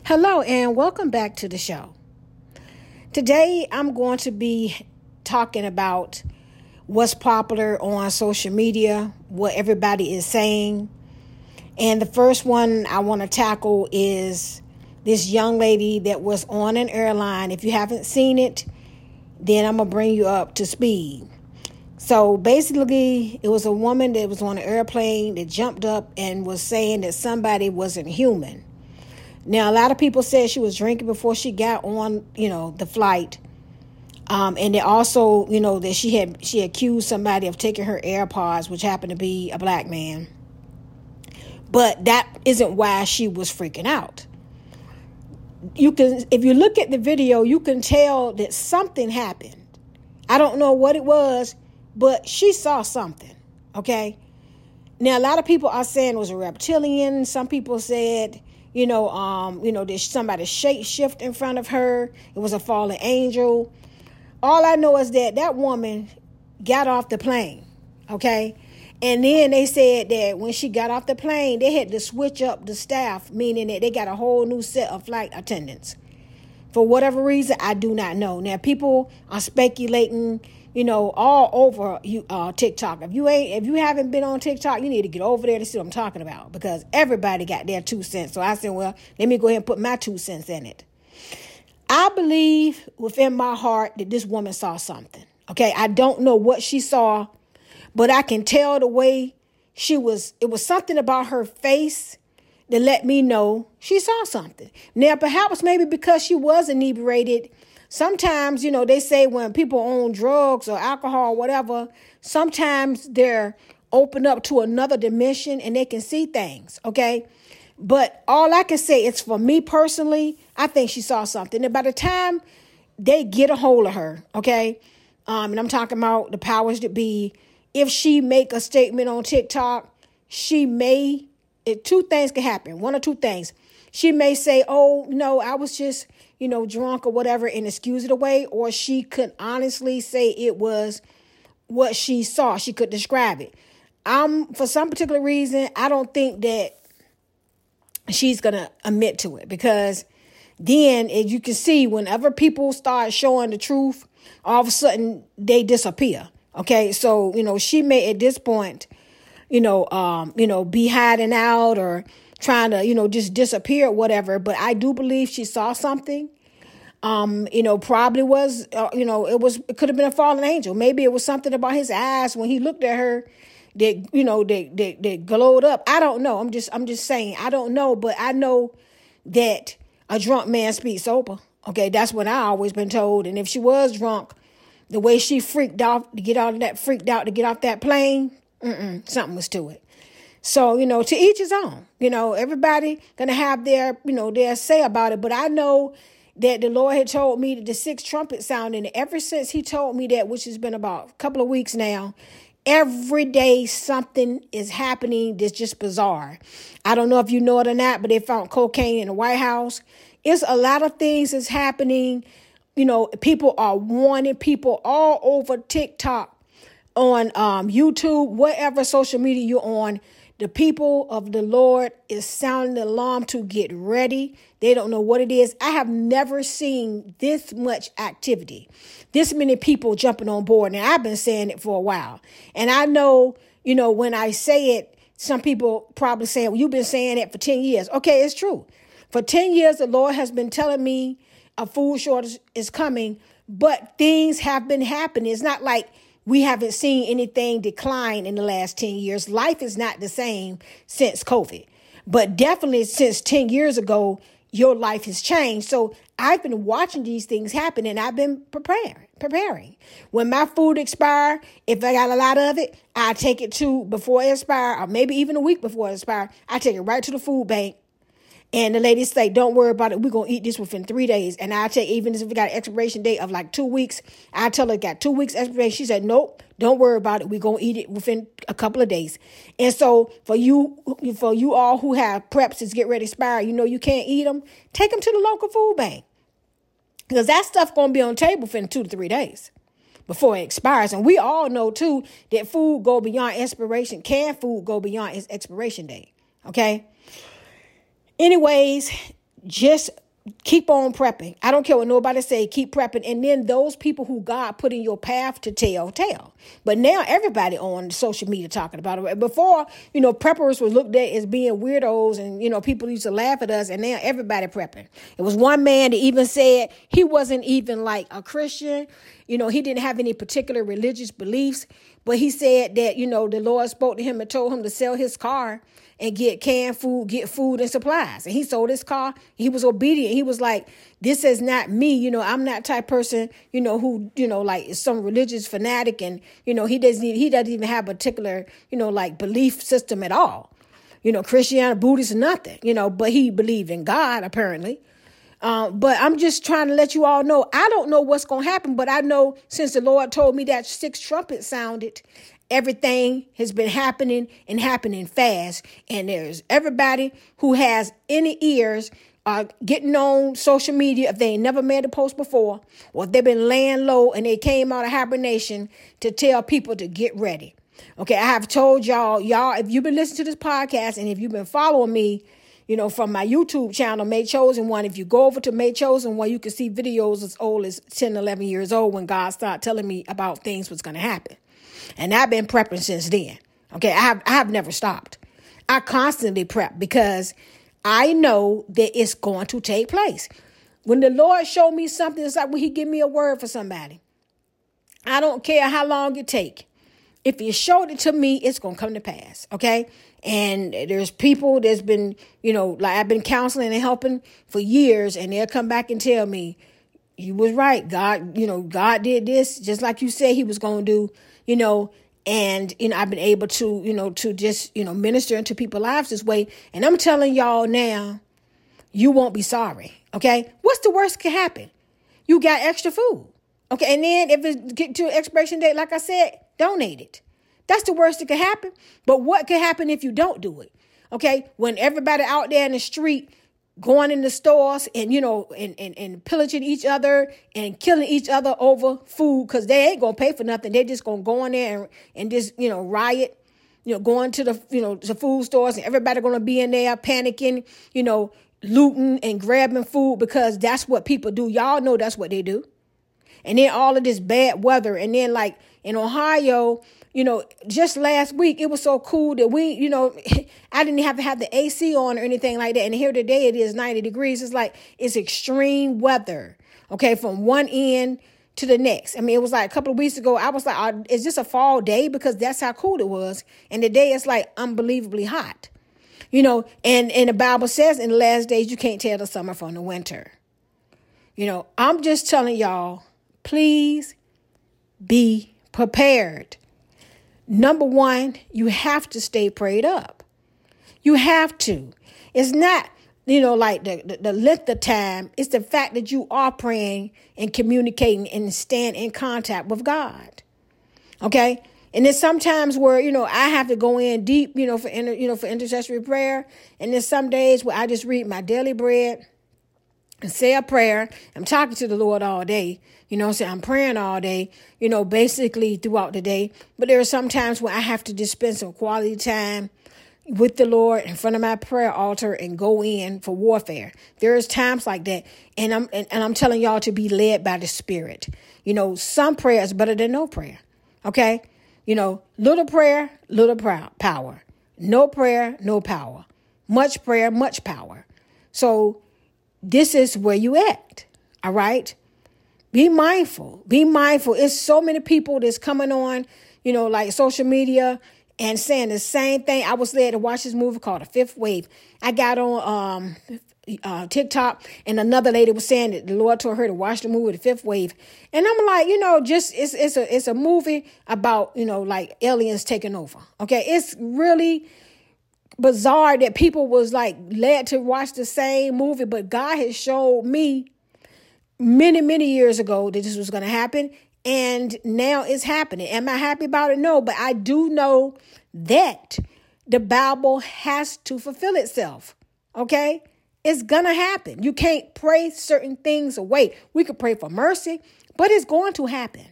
Hello, and welcome back to the show. Today, I'm going to be talking about what's popular on social media, what everybody is saying. And the first one I want to tackle is this young lady that was on an airline. If you haven't seen it, then I'm going to bring you up to speed. So basically, it was a woman that was on an airplane that jumped up and was saying that somebody wasn't human. Now, a lot of people said she was drinking before she got on, you know, the flight. Um, and they also, you know, that she had she accused somebody of taking her AirPods, which happened to be a black man. But that isn't why she was freaking out. You can, if you look at the video, you can tell that something happened. I don't know what it was, but she saw something. Okay. Now a lot of people are saying it was a reptilian. Some people said you know, um, you know, there's somebody shape shift in front of her. It was a fallen angel. All I know is that that woman got off the plane, okay? And then they said that when she got off the plane, they had to switch up the staff, meaning that they got a whole new set of flight attendants. For whatever reason, I do not know. Now, people are speculating you know, all over you uh, TikTok. If you ain't, if you haven't been on TikTok, you need to get over there to see what I'm talking about because everybody got their two cents. So I said, well, let me go ahead and put my two cents in it. I believe within my heart that this woman saw something. Okay, I don't know what she saw, but I can tell the way she was. It was something about her face that let me know she saw something. Now, perhaps maybe because she was inebriated sometimes, you know, they say when people own drugs or alcohol or whatever, sometimes they're open up to another dimension and they can see things, okay? But all I can say is for me personally, I think she saw something. And by the time they get a hold of her, okay? Um, and I'm talking about the powers that be, if she make a statement on TikTok, she may it, two things can happen. One or two things. She may say, "Oh no, I was just you know, drunk or whatever and excuse it away, or she could honestly say it was what she saw. She could describe it. I'm, for some particular reason, I don't think that she's gonna admit to it because then as you can see, whenever people start showing the truth, all of a sudden they disappear. Okay, so you know, she may at this point, you know, um, you know, be hiding out or trying to, you know, just disappear or whatever. But I do believe she saw something. Um, you know, probably was, uh, you know, it was, it could have been a fallen angel. Maybe it was something about his eyes when he looked at her that, you know, that, that, that glowed up. I don't know. I'm just, I'm just saying, I don't know, but I know that a drunk man speaks sober. Okay. That's what I always been told. And if she was drunk, the way she freaked off to get out of that, freaked out to get off that plane, something was to it. So, you know, to each his own. You know, everybody gonna have their, you know, their say about it. But I know that the Lord had told me that the sixth trumpet sound, and ever since He told me that, which has been about a couple of weeks now, every day something is happening that's just bizarre. I don't know if you know it or not, but they found cocaine in the White House. It's a lot of things that's happening. You know, people are warning people all over TikTok, on um, YouTube, whatever social media you're on the people of the Lord is sounding the alarm to get ready. They don't know what it is. I have never seen this much activity, this many people jumping on board. And I've been saying it for a while. And I know, you know, when I say it, some people probably say, well, you've been saying it for 10 years. Okay, it's true. For 10 years, the Lord has been telling me a food shortage is coming, but things have been happening. It's not like we haven't seen anything decline in the last 10 years. Life is not the same since COVID, but definitely since 10 years ago, your life has changed. So I've been watching these things happen and I've been preparing, preparing. When my food expire, if I got a lot of it, I take it to before it expire, or maybe even a week before it expire. I take it right to the food bank And the lady say, Don't worry about it. We're gonna eat this within three days. And I tell even if we got an expiration date of like two weeks, I tell her got two weeks expiration. She said, Nope, don't worry about it. We're gonna eat it within a couple of days. And so for you for you all who have preps that's get ready to expire, you know you can't eat them, take them to the local food bank. Because that stuff gonna be on table for two to three days before it expires. And we all know too that food go beyond expiration. Can food go beyond its expiration date. Okay. Anyways, just keep on prepping. I don't care what nobody say, keep prepping. And then those people who God put in your path to tell, tell. But now everybody on social media talking about it. Before, you know, preppers were looked at as being weirdos and, you know, people used to laugh at us and now everybody prepping. It was one man that even said he wasn't even like a Christian. You know, he didn't have any particular religious beliefs, but he said that, you know, the Lord spoke to him and told him to sell his car and get canned food, get food and supplies. And he sold his car. He was obedient. He was like, this is not me. You know, I'm not type person, you know, who, you know, like some religious fanatic and, you know, he doesn't he doesn't even have a particular, you know, like belief system at all. You know, Christianity, Buddhist, nothing, you know, but he believed in God apparently. Um, but I'm just trying to let you all know I don't know what's going to happen, but I know since the Lord told me that six trumpets sounded, everything has been happening and happening fast. And there's everybody who has any ears are getting on social media if they ain't never made a post before, or if they've been laying low and they came out of hibernation to tell people to get ready. Okay, I have told y'all, y'all, if you've been listening to this podcast and if you've been following me, you know, from my YouTube channel, Mae Chosen One. If you go over to Mae Chosen One, you can see videos as old as 10, 11 years old when God started telling me about things was going to happen. And I've been prepping since then. Okay, I have I have never stopped. I constantly prep because I know that it's going to take place. When the Lord showed me something, it's like when He give me a word for somebody. I don't care how long it take. If you showed it to me, it's gonna come to pass. Okay. And there's people that's been, you know, like I've been counseling and helping for years, and they'll come back and tell me, you was right. God, you know, God did this just like you said he was going to do you know, and you know I've been able to you know to just you know minister into people's lives this way and I'm telling y'all now you won't be sorry okay what's the worst can happen you got extra food okay and then if it get to expiration date like I said donate it. That's the worst that could happen but what could happen if you don't do it? Okay when everybody out there in the street going in the stores and you know and, and, and pillaging each other and killing each other over food because they ain't gonna pay for nothing. They're just gonna go in there and, and just you know riot you know going to the you know the food stores and everybody gonna be in there panicking you know looting and grabbing food because that's what people do. Y'all know that's what they do. And then all of this bad weather and then like in ohio you know, just last week it was so cool that we, you know, I didn't have to have the AC on or anything like that. And here today it is 90 degrees. It's like it's extreme weather. Okay, from one end to the next. I mean, it was like a couple of weeks ago. I was like, oh, "Is this a fall day?" Because that's how cool it was. And today it's like unbelievably hot. You know, and and the Bible says in the last days you can't tell the summer from the winter. You know, I'm just telling y'all, please be prepared. Number one, you have to stay prayed up. You have to. It's not, you know, like the, the, the length of time. It's the fact that you are praying and communicating and stand in contact with God. Okay? And there's sometimes where, you know, I have to go in deep, you know, for inter, you know, for intercessory prayer. And there's some days where I just read my daily bread and say a prayer. I'm talking to the Lord all day. You know I'm saying? I'm praying all day, you know, basically throughout the day. But there are some times where I have to spend some quality time with the Lord in front of my prayer altar and go in for warfare. There is times like that. And I'm and, and I'm telling y'all to be led by the Spirit. You know, some prayer is better than no prayer. Okay? You know, little prayer, little power. No prayer, no power. Much prayer, much power. So this is where you at. All right. Be mindful. Be mindful. It's so many people that's coming on, you know, like social media and saying the same thing. I was led to watch this movie called The Fifth Wave. I got on um, uh, TikTok, and another lady was saying that the Lord told her to watch the movie The Fifth Wave, and I'm like, you know, just it's it's a it's a movie about you know like aliens taking over. Okay, it's really bizarre that people was like led to watch the same movie, but God has showed me many, many years ago that this was going to happen. And now it's happening. Am I happy about it? No, but I do know that the Bible has to fulfill itself. Okay? It's going to happen. You can't pray certain things away. We could pray for mercy, but it's going to happen.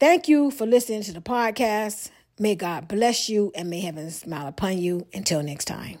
Thank you for listening to the podcast. May God bless you and may heaven smile upon you. Until next time.